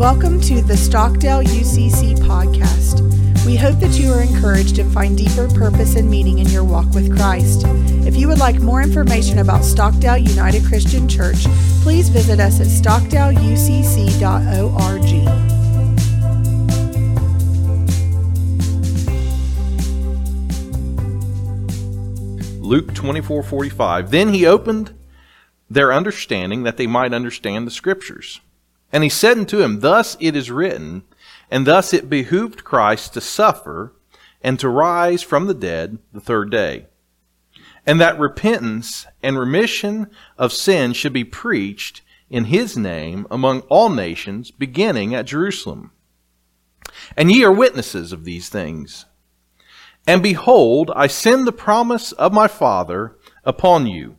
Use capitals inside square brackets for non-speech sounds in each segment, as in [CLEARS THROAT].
Welcome to the Stockdale UCC podcast. We hope that you are encouraged and find deeper purpose and meaning in your walk with Christ. If you would like more information about Stockdale United Christian Church, please visit us at stockdaleucc.org. Luke 24:45 Then he opened their understanding that they might understand the scriptures. And he said unto him, Thus it is written, and thus it behooved Christ to suffer and to rise from the dead the third day. And that repentance and remission of sin should be preached in his name among all nations, beginning at Jerusalem. And ye are witnesses of these things. And behold, I send the promise of my Father upon you.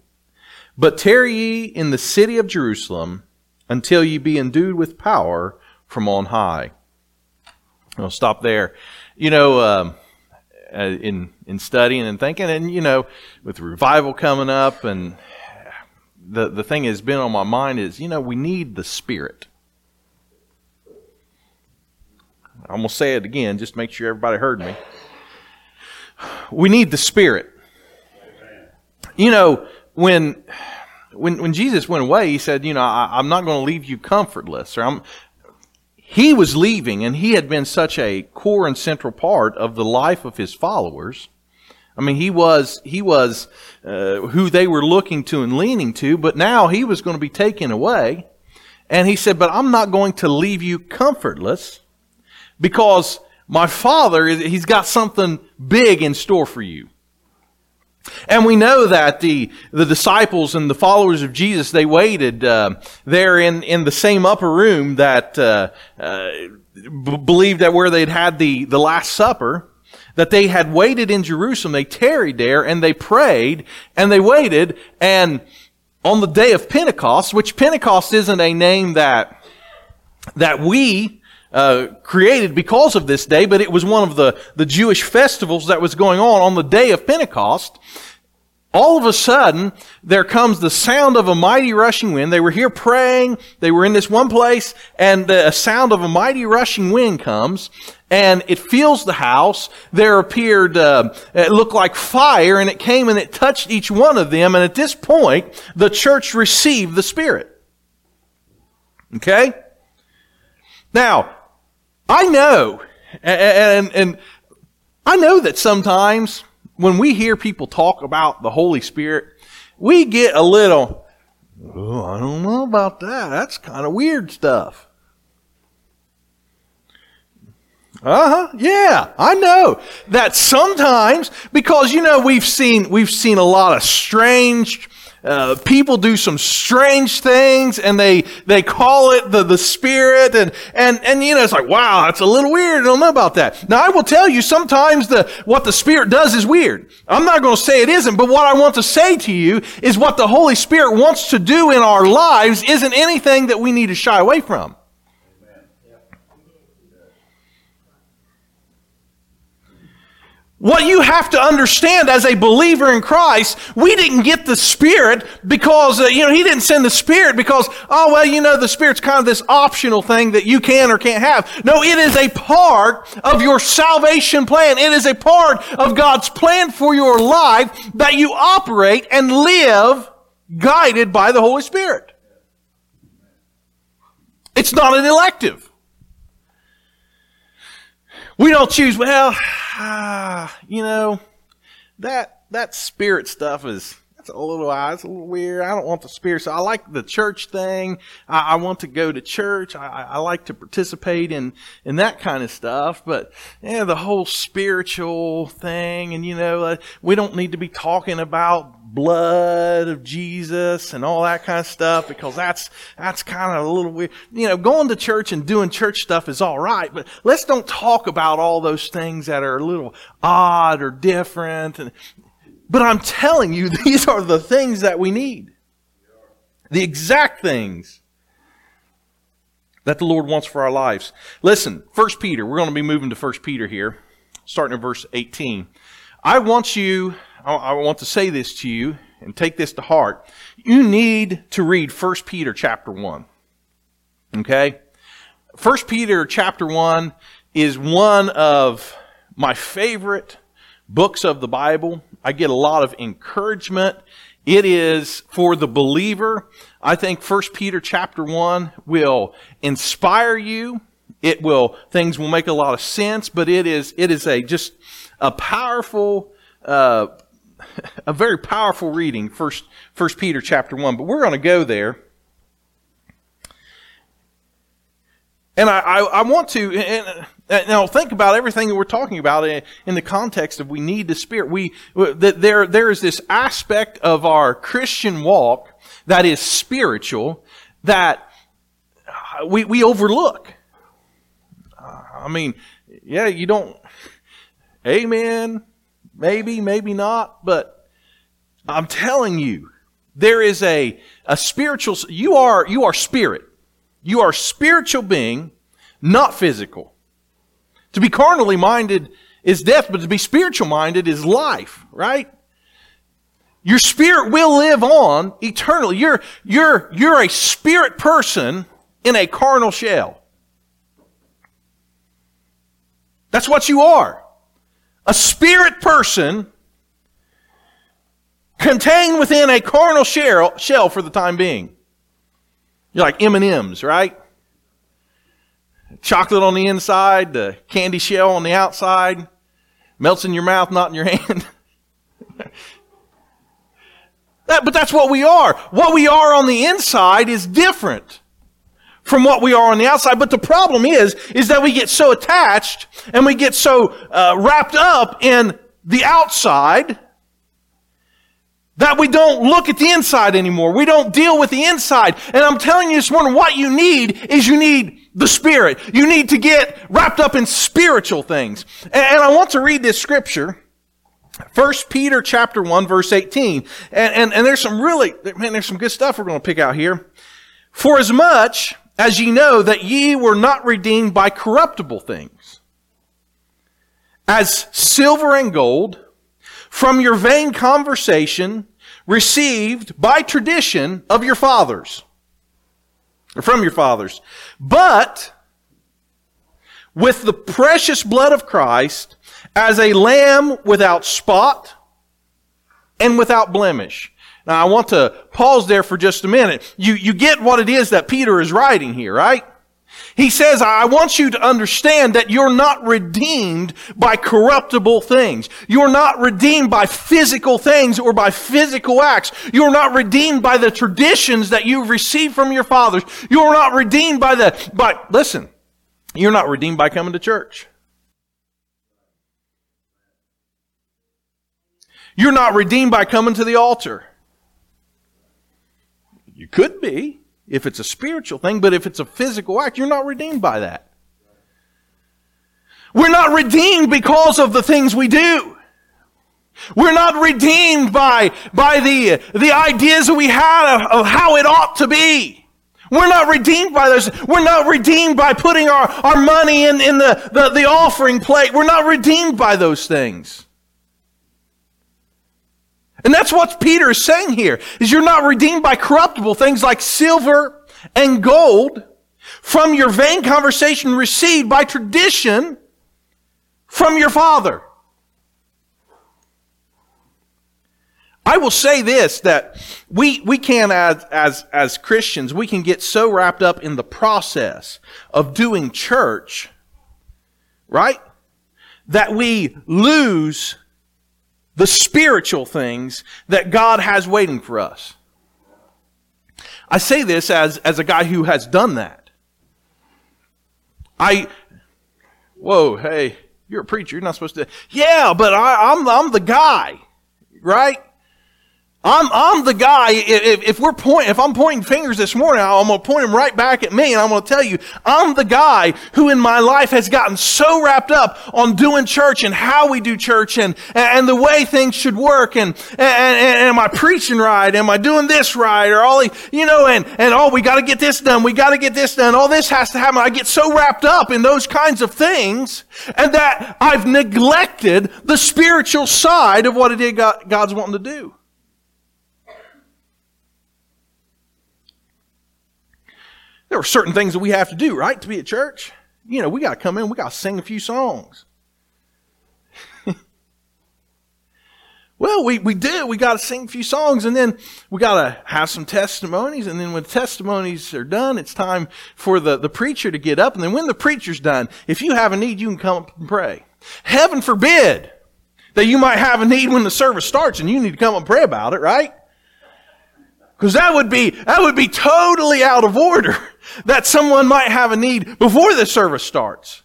But tarry ye in the city of Jerusalem until you be endued with power from on high. I'll stop there. You know, um, uh, in in studying and thinking, and you know, with revival coming up, and the the thing has been on my mind is, you know, we need the Spirit. I'm gonna say it again, just to make sure everybody heard me. We need the Spirit. You know, when when when Jesus went away, he said, you know, I, am not going to leave you comfortless, or I'm. He was leaving, and he had been such a core and central part of the life of his followers. I mean, he was he was uh, who they were looking to and leaning to, but now he was going to be taken away, and he said, "But I'm not going to leave you comfortless, because my Father, he's got something big in store for you." And we know that the, the disciples and the followers of Jesus, they waited uh, there in, in the same upper room that uh, uh, b- believed that where they'd had the, the Last Supper, that they had waited in Jerusalem. They tarried there and they prayed and they waited. And on the day of Pentecost, which Pentecost isn't a name that, that we uh, created because of this day, but it was one of the, the Jewish festivals that was going on on the day of Pentecost. All of a sudden, there comes the sound of a mighty rushing wind. They were here praying. They were in this one place, and a sound of a mighty rushing wind comes, and it fills the house. There appeared, uh, it looked like fire, and it came and it touched each one of them. And at this point, the church received the Spirit. Okay? Now, I know, and, and, I know that sometimes when we hear people talk about the Holy Spirit, we get a little, oh, I don't know about that. That's kind of weird stuff. Uh huh. Yeah, I know that sometimes because you know we've seen we've seen a lot of strange uh, people do some strange things and they, they call it the, the spirit and, and, and, you know, it's like, wow, that's a little weird. I don't know about that. Now, I will tell you, sometimes the, what the spirit does is weird. I'm not going to say it isn't, but what I want to say to you is what the Holy Spirit wants to do in our lives isn't anything that we need to shy away from. What you have to understand as a believer in Christ, we didn't get the Spirit because, uh, you know, He didn't send the Spirit because, oh, well, you know, the Spirit's kind of this optional thing that you can or can't have. No, it is a part of your salvation plan. It is a part of God's plan for your life that you operate and live guided by the Holy Spirit. It's not an elective. We don't choose, well, [SIGHS] ah, you know, that, that spirit stuff is, a little, it's a little weird. I don't want the spirit. So I like the church thing. I, I want to go to church. I, I, like to participate in, in that kind of stuff. But, yeah, the whole spiritual thing and, you know, uh, we don't need to be talking about blood of Jesus and all that kind of stuff because that's that's kind of a little weird. You know, going to church and doing church stuff is all right, but let's don't talk about all those things that are a little odd or different. And, but I'm telling you, [LAUGHS] these are the things that we need. The exact things that the Lord wants for our lives. Listen, First Peter, we're going to be moving to First Peter here, starting in verse 18. I want you I want to say this to you and take this to heart. You need to read 1 Peter chapter 1. Okay? First Peter chapter 1 is one of my favorite books of the Bible. I get a lot of encouragement. It is for the believer. I think First Peter chapter 1 will inspire you. It will, things will make a lot of sense, but it is, it is a just a powerful, uh, [LAUGHS] a very powerful reading, First, First Peter chapter 1. But we're going to go there. And I, I, I want to, and, Uh, now think about everything that we're talking about in, the context of we need the Spirit. We, that there, there is this aspect of our Christian walk that is spiritual that uh, we, we overlook. Uh, I mean, yeah, you don't, amen, maybe, maybe not, but I'm telling you, there is a, a spiritual, you are, you are spirit. You are spiritual being, not physical. To be carnally minded is death, but to be spiritual minded is life, right? Your spirit will live on eternally. You're, you're, you're a spirit person in a carnal shell. That's what you are. A spirit person contained within a carnal shell, for the time being. You're like M&M's, right? Chocolate on the inside, the candy shell on the outside, melts in your mouth, not in your [LAUGHS] hand. that, but that's what we are. What we are on the inside is different from what we are on the outside. But the problem is, is that we get so attached and we get so uh, wrapped up in the outside that we don't look at the inside anymore. We don't deal with the inside. And I'm telling you this morning, what you need is you need the Spirit. You need to get wrapped up in spiritual things. And, I want to read this scripture. First Peter chapter 1 verse 18. And, and, and there's some really, man, there's some good stuff we're going to pick out here. For as much as ye know that ye were not redeemed by corruptible things, as silver and gold, from your vain conversation received by tradition of your fathers, from your fathers, but with the precious blood of Christ as a lamb without spot and without blemish. Now I want to pause there for just a minute. You, you get what it is that Peter is writing here, right? He says, I want you to understand that you're not redeemed by corruptible things. You're not redeemed by physical things or by physical acts. You're not redeemed by the traditions that you've received from your fathers. You're not redeemed by the, but listen, you're not redeemed by coming to church. You're not redeemed by coming to the altar. You could be if it's a spiritual thing, but if it's a physical act, you're not redeemed by that. We're not redeemed because of the things we do. We're not redeemed by, by the, the ideas that we had of, of how it ought to be. We're not redeemed by those. We're not redeemed by putting our, our money in, in the, the, the offering plate. We're not redeemed by those things. And that's what Peter is saying here, is you're not redeemed by corruptible things like silver and gold from your vain conversation received by tradition from your father. I will say this that we, we can, as, as, as Christians, we can get so wrapped up in the process of doing church, right? That we lose the spiritual things that God has waiting for us. I say this as, as a guy who has done that. I, whoa, hey, you're a preacher. You're not supposed to. Yeah, but I, I'm, I'm the guy, right? I'm, I'm the guy, if, if we're pointing, if I'm pointing fingers this morning, I'm going to point them right back at me and I'm going to tell you, I'm the guy who in my life has gotten so wrapped up on doing church and how we do church and, and the way things should work and, and, and am I preaching right? Am I doing this right? Or all, you know, and, and oh, we got to get this done. We got to get this done. All this has to happen. I get so wrapped up in those kinds of things and that I've neglected the spiritual side of what it is God's wanting to do. There are certain things that we have to do, right, to be at church. You know, we got to come in, we got to sing a few songs. [LAUGHS] well, we, we do. We got to sing a few songs, and then we got to have some testimonies. And then when the testimonies are done, it's time for the, the preacher to get up. And then when the preacher's done, if you have a need, you can come up and pray. Heaven forbid that you might have a need when the service starts and you need to come and pray about it, right? Because that would be, that would be totally out of order [LAUGHS] that someone might have a need before the service starts.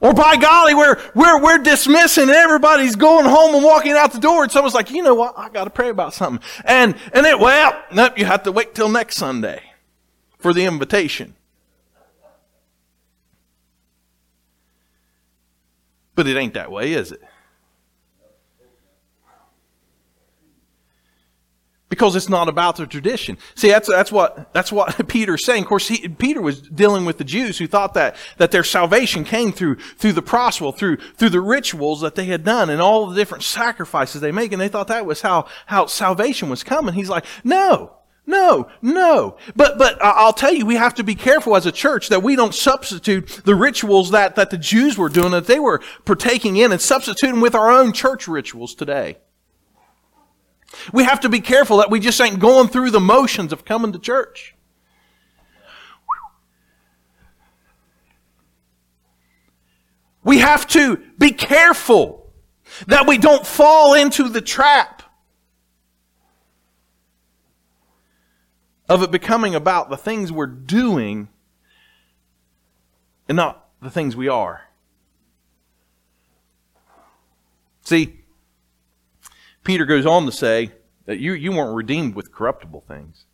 Or by golly, we're, we're, we're dismissing and everybody's going home and walking out the door and someone's like, you know what? I got to pray about something. And, and it, well, nope, you have to wait till next Sunday for the invitation. But it ain't that way, is it? Because it's not about the tradition. See, that's, that's what, that's what [LAUGHS] Peter's saying. Of course, he, Peter was dealing with the Jews who thought that, that their salvation came through, through the proselyte, through, through the rituals that they had done and all the different sacrifices they make. And they thought that was how, how salvation was coming. He's like, no, no, no. But, but I'll tell you, we have to be careful as a church that we don't substitute the rituals that, that the Jews were doing, that they were partaking in and substitute them with our own church rituals today. We have to be careful that we just ain't going through the motions of coming to church. We have to be careful that we don't fall into the trap of it becoming about the things we're doing and not the things we are. See, Peter goes on to say that you, you weren't redeemed with corruptible things.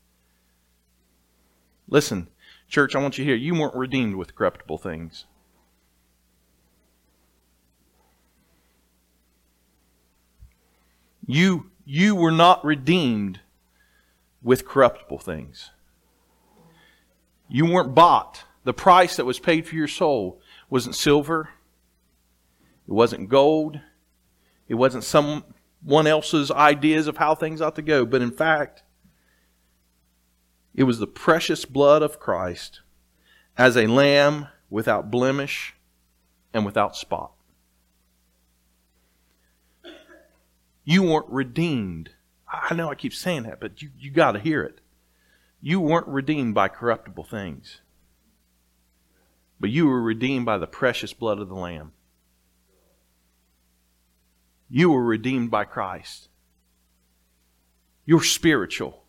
Listen, church, I want you to hear you weren't redeemed with corruptible things. You, you were not redeemed with corruptible things. You weren't bought. The price that was paid for your soul wasn't silver, it wasn't gold, it wasn't some one else's ideas of how things ought to go, but in fact, it was the precious blood of Christ as a lamb without blemish and without spot. You weren't redeemed. I know I keep saying that, but you, you got to hear it. You weren't redeemed by corruptible things, but you were redeemed by the precious blood of the Lamb. You were redeemed by Christ. You're spiritual.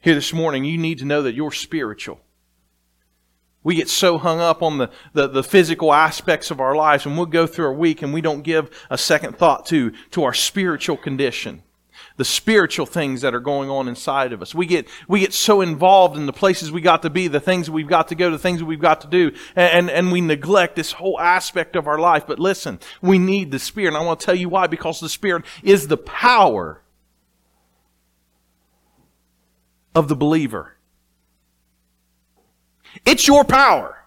Here this morning, you need to know that you're spiritual. We get so hung up on the, the, the, physical aspects of our lives, and we'll go through a week and we don't give a second thought to, to our spiritual condition the spiritual things that are going on inside of us. We get, we get so involved in the places we got to be, the things we've got to go, the things we've got to do, and, and we neglect this whole aspect of our life. But listen, we need the Spirit. And I want to tell you why. Because the Spirit is the power of the believer. It's your power.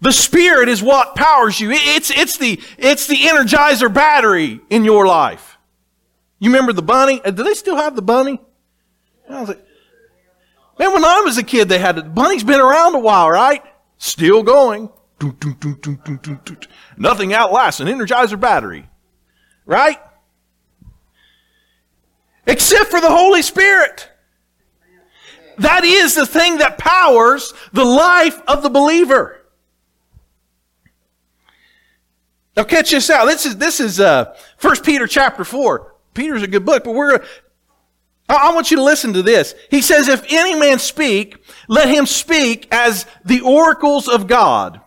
The Spirit is what powers you. It's, it's, the, it's the energizer battery in your life. You remember the bunny? Uh, do they still have the bunny? I was like, man, when I was a kid, they had it. The bunny's been around a while, right? Still going. Nothing outlasts an energizer battery. Right? Except for the Holy Spirit. That is the thing that powers the life of the believer. Now catch this out. This is this is uh, 1 Peter chapter 4. Peter's a good book, but we're I want you to listen to this. He says, If any man speak, let him speak as the oracles of God.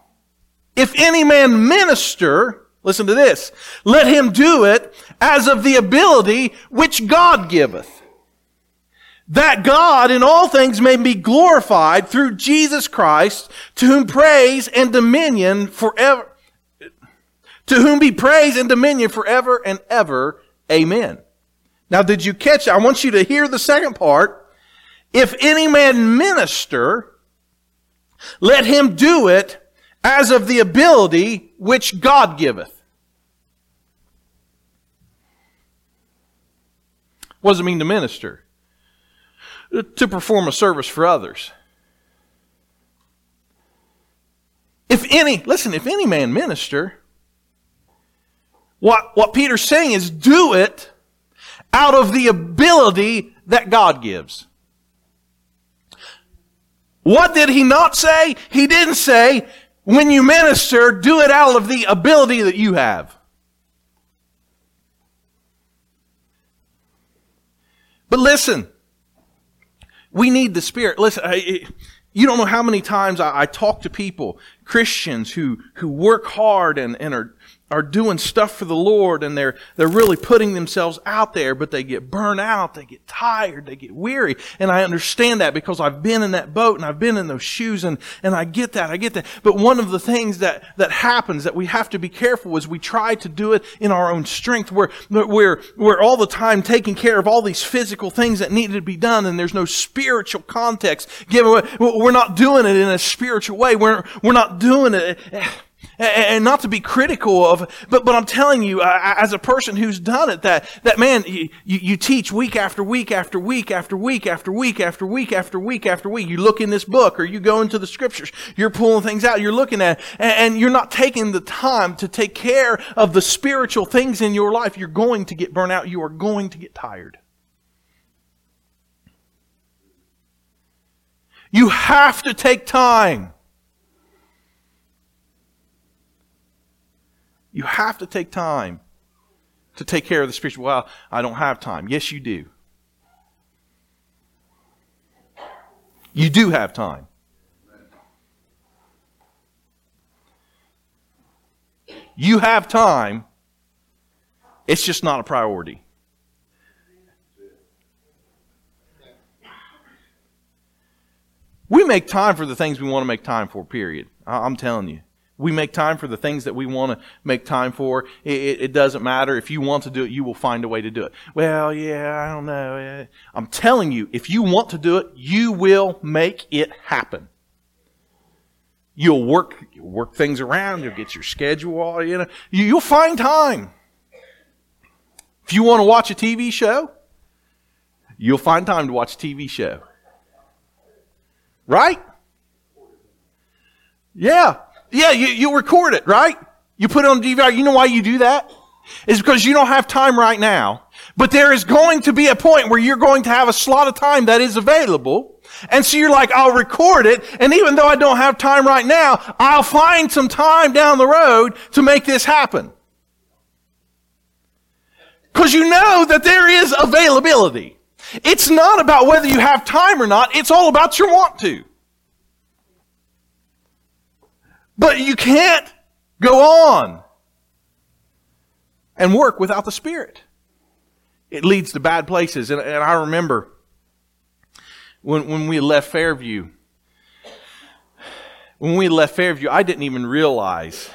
If any man minister, listen to this, let him do it as of the ability which God giveth. That God in all things may be glorified through Jesus Christ, to whom praise and dominion forever, to whom be praise and dominion forever and ever. Amen. Now, did you catch? I want you to hear the second part. If any man minister, let him do it as of the ability which God giveth. What does it mean to minister? To perform a service for others. If any, listen, if any man minister, what, what Peter's saying is do it out of the ability that God gives. What did he not say? He didn't say, when you minister, do it out of the ability that you have. But listen, we need the Spirit. Listen, I, you don't know how many times I, I, talk to people, Christians who, who work hard and, and are are doing stuff for the Lord and they're, they're really putting themselves out there, but they get burnt out, they get tired, they get weary. And I understand that because I've been in that boat and I've been in those shoes and, and I get that, I get that. But one of the things that, that happens that we have to be careful is we try to do it in our own strength. We're, we're, we're all the time taking care of all these physical things that need to be done and there's no spiritual context given. We're not doing it in a spiritual way. We're, we're not doing it and not to be critical of, but, but I'm telling you, as a person who's done it, that, that man, you, you teach week after week after week after week after week after week after week after week. You look in this book or you go into the scriptures, you're pulling things out, you're looking at, and you're not taking the time to take care of the spiritual things in your life. You're going to get burnt out. You are going to get tired. You have to take time You have to take time to take care of the spiritual. Well, I don't have time. Yes, you do. You do have time. You have time. It's just not a priority. We make time for the things we want to make time for, period. I'm telling you. We make time for the things that we want to make time for. It, it, it, doesn't matter. If you want to do it, you will find a way to do it. Well, yeah, I don't know. Eh. I'm telling you, if you want to do it, you will make it happen. You'll work, you'll work things around. You'll get your schedule all, you know. You, you'll find time. If you want to watch a TV show, you'll find time to watch a TV show. Right? Yeah. Yeah, you, you record it, right? You put it on DVR. You know why you do that? It's because you don't have time right now. But there is going to be a point where you're going to have a slot of time that is available. And so you're like, I'll record it. And even though I don't have time right now, I'll find some time down the road to make this happen. Because you know that there is availability. It's not about whether you have time or not. It's all about your want to. But you can't go on and work without the Spirit. It leads to bad places. And, and I remember when, when we left Fairview, when we left Fairview, I didn't even realize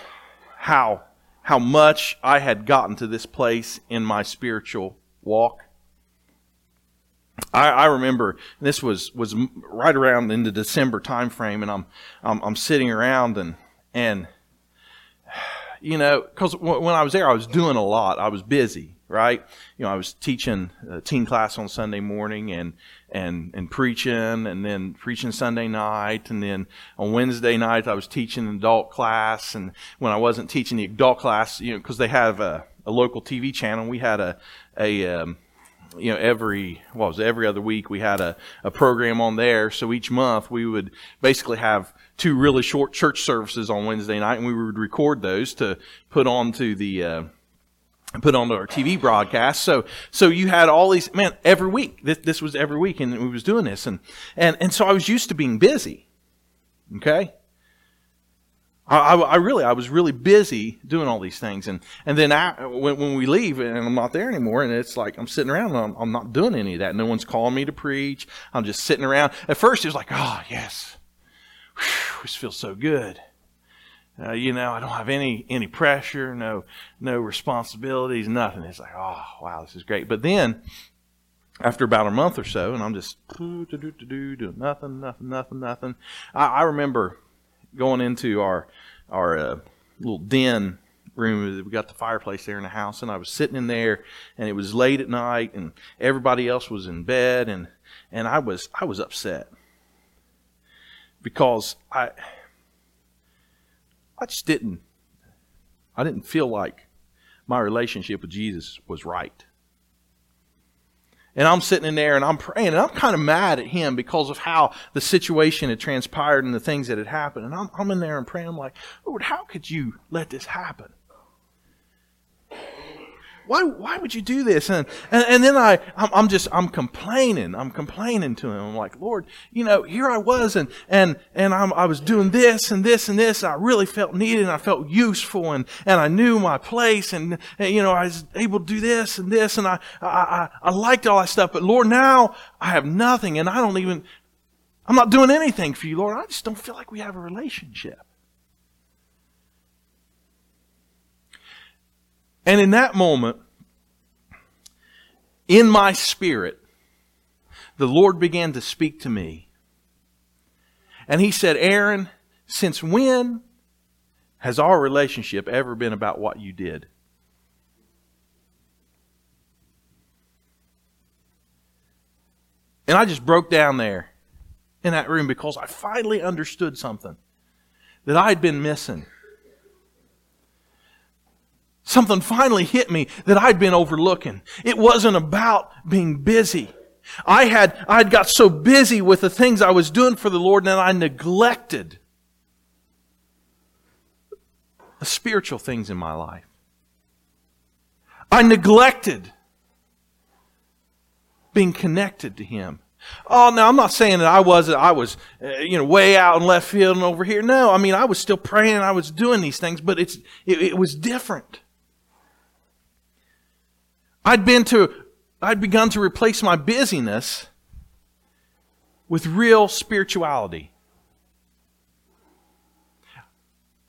how, how much I had gotten to this place in my spiritual walk. I, I remember this was, was right around in the December time frame, and I'm, I'm, I'm sitting around and and, you know, because when I was there, I was doing a lot. I was busy, right? You know, I was teaching teen class on Sunday morning and, and, and preaching, and then preaching Sunday night. And then on Wednesday night, I was teaching an adult class. And when I wasn't teaching the adult class, you know, because they have a, a local TV channel, we had a, a, um, you know every what was it, every other week we had a, a program on there so each month we would basically have two really short church services on Wednesday night, and we would record those to put onto the uh, put onto our TV broadcast. So so you had all these man every week. This this was every week, and we was doing this, and and and so I was used to being busy. Okay. I, I, really, I was really busy doing all these things, and and then I, when when we leave and I'm not there anymore, and it's like I'm sitting around, I'm, I'm not doing any of that. No one's calling me to preach. I'm just sitting around. At first, it was like, oh yes, whew, this feels so good. Uh, you know, I don't have any any pressure, no no responsibilities, nothing. It's like, oh wow, this is great. But then, after about a month or so, and I'm just doing nothing, nothing, nothing, nothing. I, I remember going into our our uh, little den room. We got the fireplace there in the house, and I was sitting in there, and it was late at night, and everybody else was in bed, and and I was I was upset because I I just didn't I didn't feel like my relationship with Jesus was right. And I'm sitting in there and I'm praying and I'm kind of mad at him because of how the situation had transpired and the things that had happened. And I'm, I'm in there and praying. I'm like, Lord, how could you let this happen? Why, why would you do this? And, and, and then I, I'm, I'm, just, I'm complaining. I'm complaining to him. I'm like, Lord, you know, here I was and, and, and I'm, I was doing this and this and this. And I really felt needed and I felt useful and, and I knew my place and, and you know, I was able to do this and this and I, I, I, I liked all that stuff. But Lord, now I have nothing and I don't even, I'm not doing anything for you, Lord. I just don't feel like we have a relationship. And in that moment, in my spirit, the Lord began to speak to me. And He said, Aaron, since when has our relationship ever been about what you did? And I just broke down there in that room because I finally understood something that I had been missing. Something finally hit me that I'd been overlooking. It wasn't about being busy. I had, I had got so busy with the things I was doing for the Lord that I neglected the spiritual things in my life. I neglected being connected to Him. Oh, now I'm not saying that I was I was uh, you know way out in left field and over here. No, I mean I was still praying. I was doing these things, but it's it, it was different. I'd been to, I'd begun to replace my busyness with real spirituality.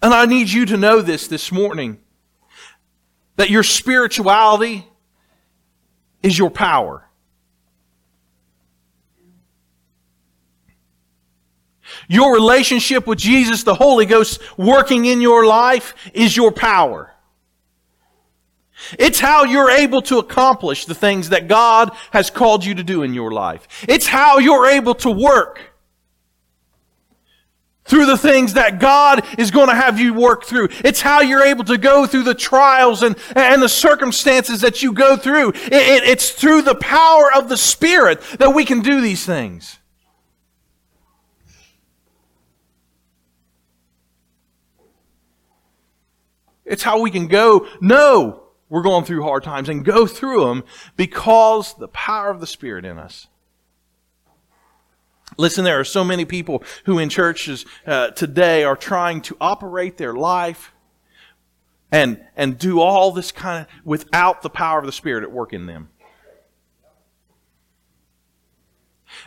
And I need you to know this this morning that your spirituality is your power. Your relationship with Jesus, the Holy Ghost working in your life, is your power. It's how you're able to accomplish the things that God has called you to do in your life. It's how you're able to work through the things that God is going to have you work through. It's how you're able to go through the trials and, and the circumstances that you go through. It, it, it's through the power of the Spirit that we can do these things. It's how we can go, no, we're going through hard times and go through them because the power of the Spirit in us. Listen, there are so many people who in churches uh, today are trying to operate their life and, and do all this kind of without the power of the Spirit at work in them.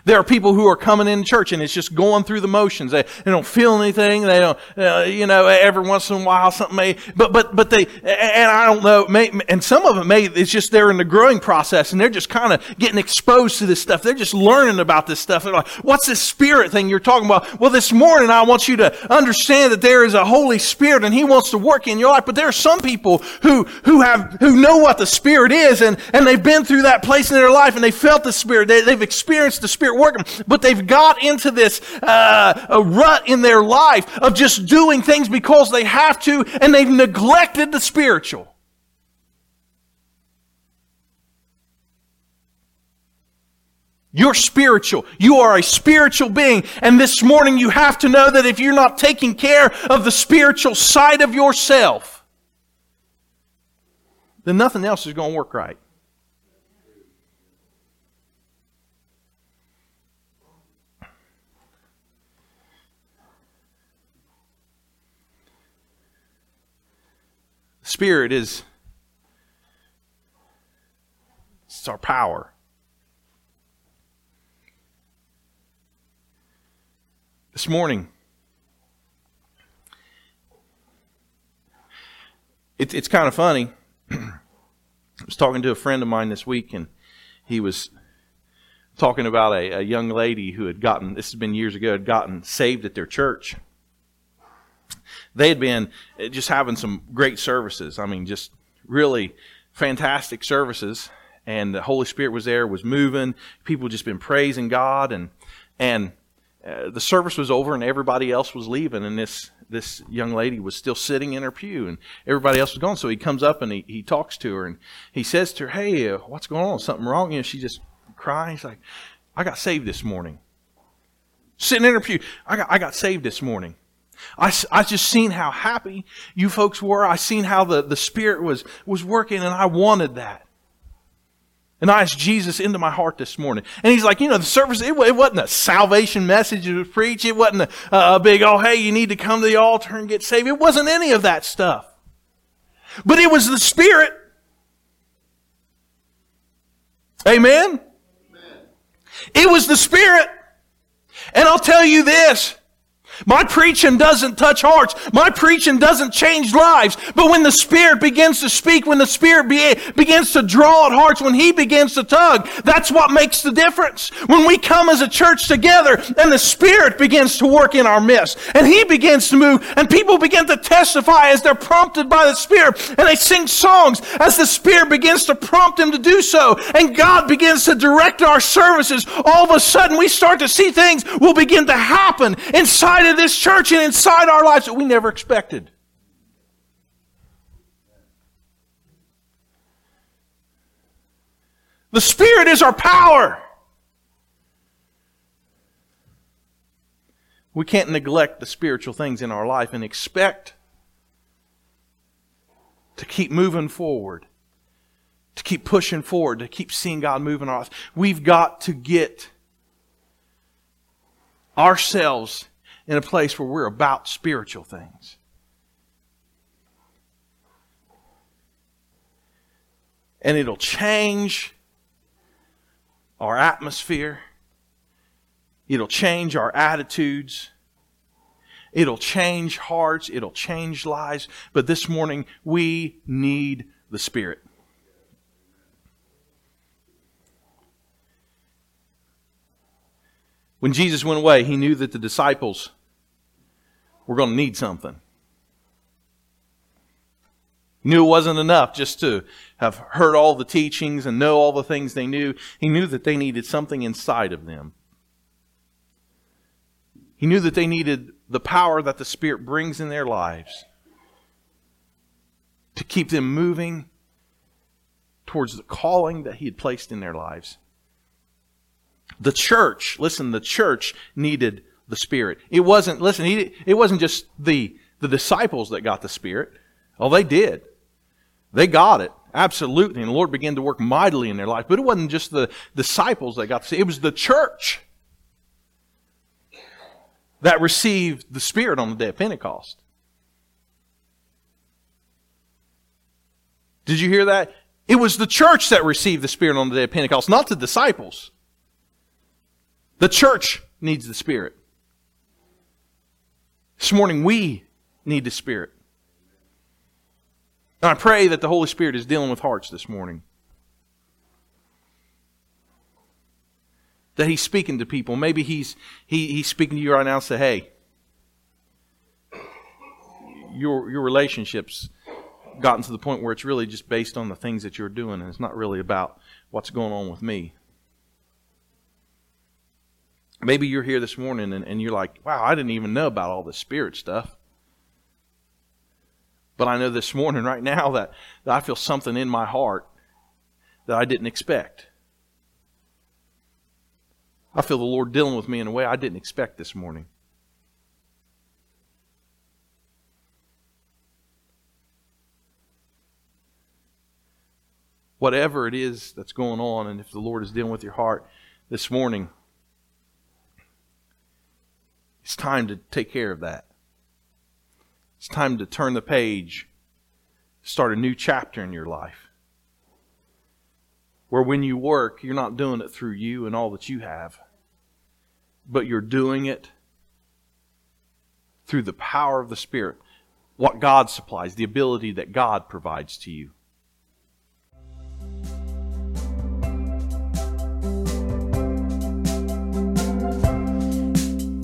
There are people who are coming in church and it's just going through the motions. They, they don't feel anything. They don't, uh, you know, every once in a while something may, but, but, but they, and I don't know, may, and some of it may, it's just they're in the growing process and they're just kind of getting exposed to this stuff. They're just learning about this stuff. They're like, what's this spirit thing you're talking about? Well, this morning I want you to understand that there is a Holy Spirit and He wants to work in your life. But there are some people who, who have, who know what the Spirit is and, and they've been through that place in their life and they felt the Spirit. They, they've experienced the Spirit Spirit working. But they've got into this uh, rut in their life of just doing things because they have to, and they've neglected the spiritual. You're spiritual. You are a spiritual being. And this morning you have to know that if you're not taking care of the spiritual side of yourself, then nothing else is going to work right. Spirit is it's our power. This morning, it, it's kind of funny. [CLEARS THROAT] I was talking to a friend of mine this week, and he was talking about a, a young lady who had gotten, this has been years ago, had gotten saved at their church. They had been uh, just having some great services. I mean, just really fantastic services. And the Holy Spirit was there, was moving. People just been praising God, and and uh, the service was over, and everybody else was leaving, and this this young lady was still sitting in her pew, and everybody else was gone. So he comes up and he, he talks to her, and he says to her, "Hey, uh, what's going on? Something wrong?" You know, she just crying. He's like, "I got saved this morning." Sitting in her pew, I got I got saved this morning. I, I just seen how happy you folks were. I seen how the, the Spirit was, was working, and I wanted that. And I asked Jesus into my heart this morning. And he's like, you know, the service, it, it wasn't a salvation message to preach. It wasn't a, a big, oh, hey, you need to come to the altar and get saved. It wasn't any of that stuff. But it was the Spirit. Amen? Amen. It was the Spirit. And I'll tell you this. My preaching doesn't touch hearts. My preaching doesn't change lives. But when the Spirit begins to speak, when the Spirit be, begins to draw at hearts, when He begins to tug, that's what makes the difference. When we come as a church together and the Spirit begins to work in our midst and He begins to move and people begin to testify as they're prompted by the Spirit and they sing songs as the Spirit begins to prompt them to do so and God begins to direct our services, all of a sudden we start to see things will begin to happen inside of of this church and inside our lives that we never expected. The Spirit is our power. We can't neglect the spiritual things in our life and expect to keep moving forward, to keep pushing forward, to keep seeing God moving in our. We've got to get ourselves in a place where we're about spiritual things. And it'll change our atmosphere. It'll change our attitudes. It'll change hearts. It'll change lives. But this morning, we need the Spirit. When Jesus went away, he knew that the disciples were going to need something. He knew it wasn't enough just to have heard all the teachings and know all the things they knew. He knew that they needed something inside of them. He knew that they needed the power that the Spirit brings in their lives to keep them moving towards the calling that He had placed in their lives. The church, listen, the church needed the Spirit. It wasn't, listen, he, it wasn't just the, the disciples that got the Spirit. Oh, they did. They got it. Absolutely. And the Lord began to work mightily in their life. But it wasn't just the disciples that got the It was the church that received the Spirit on the day of Pentecost. Did you hear that? It was the church that received the Spirit on the day of Pentecost, not the disciples. The church needs the Spirit. This morning, we need the Spirit. And I pray that the Holy Spirit is dealing with hearts this morning. That He's speaking to people. Maybe He's, he, he's speaking to you right now and say, hey, your, your relationship's gotten to the point where it's really just based on the things that you're doing, and it's not really about what's going on with me. Maybe you're here this morning and, and you're like, wow, I didn't even know about all this spirit stuff. But I know this morning, right now, that, that I feel something in my heart that I didn't expect. I feel the Lord dealing with me in a way I didn't expect this morning. Whatever it is that's going on, and if the Lord is dealing with your heart this morning, it's time to take care of that. It's time to turn the page, start a new chapter in your life. Where when you work, you're not doing it through you and all that you have, but you're doing it through the power of the Spirit, what God supplies, the ability that God provides to you.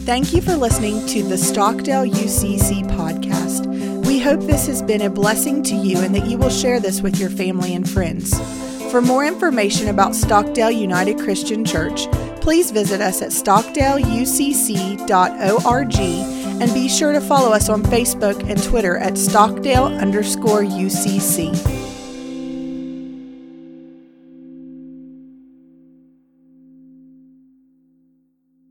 Thank you for listening to the Stockdale UCC podcast. We hope this has been a blessing to you and that you will share this with your family and friends. For more information about Stockdale United Christian Church, please visit us at stockdaleucc.org and be sure to follow us on Facebook and Twitter at Stockdale underscore UCC.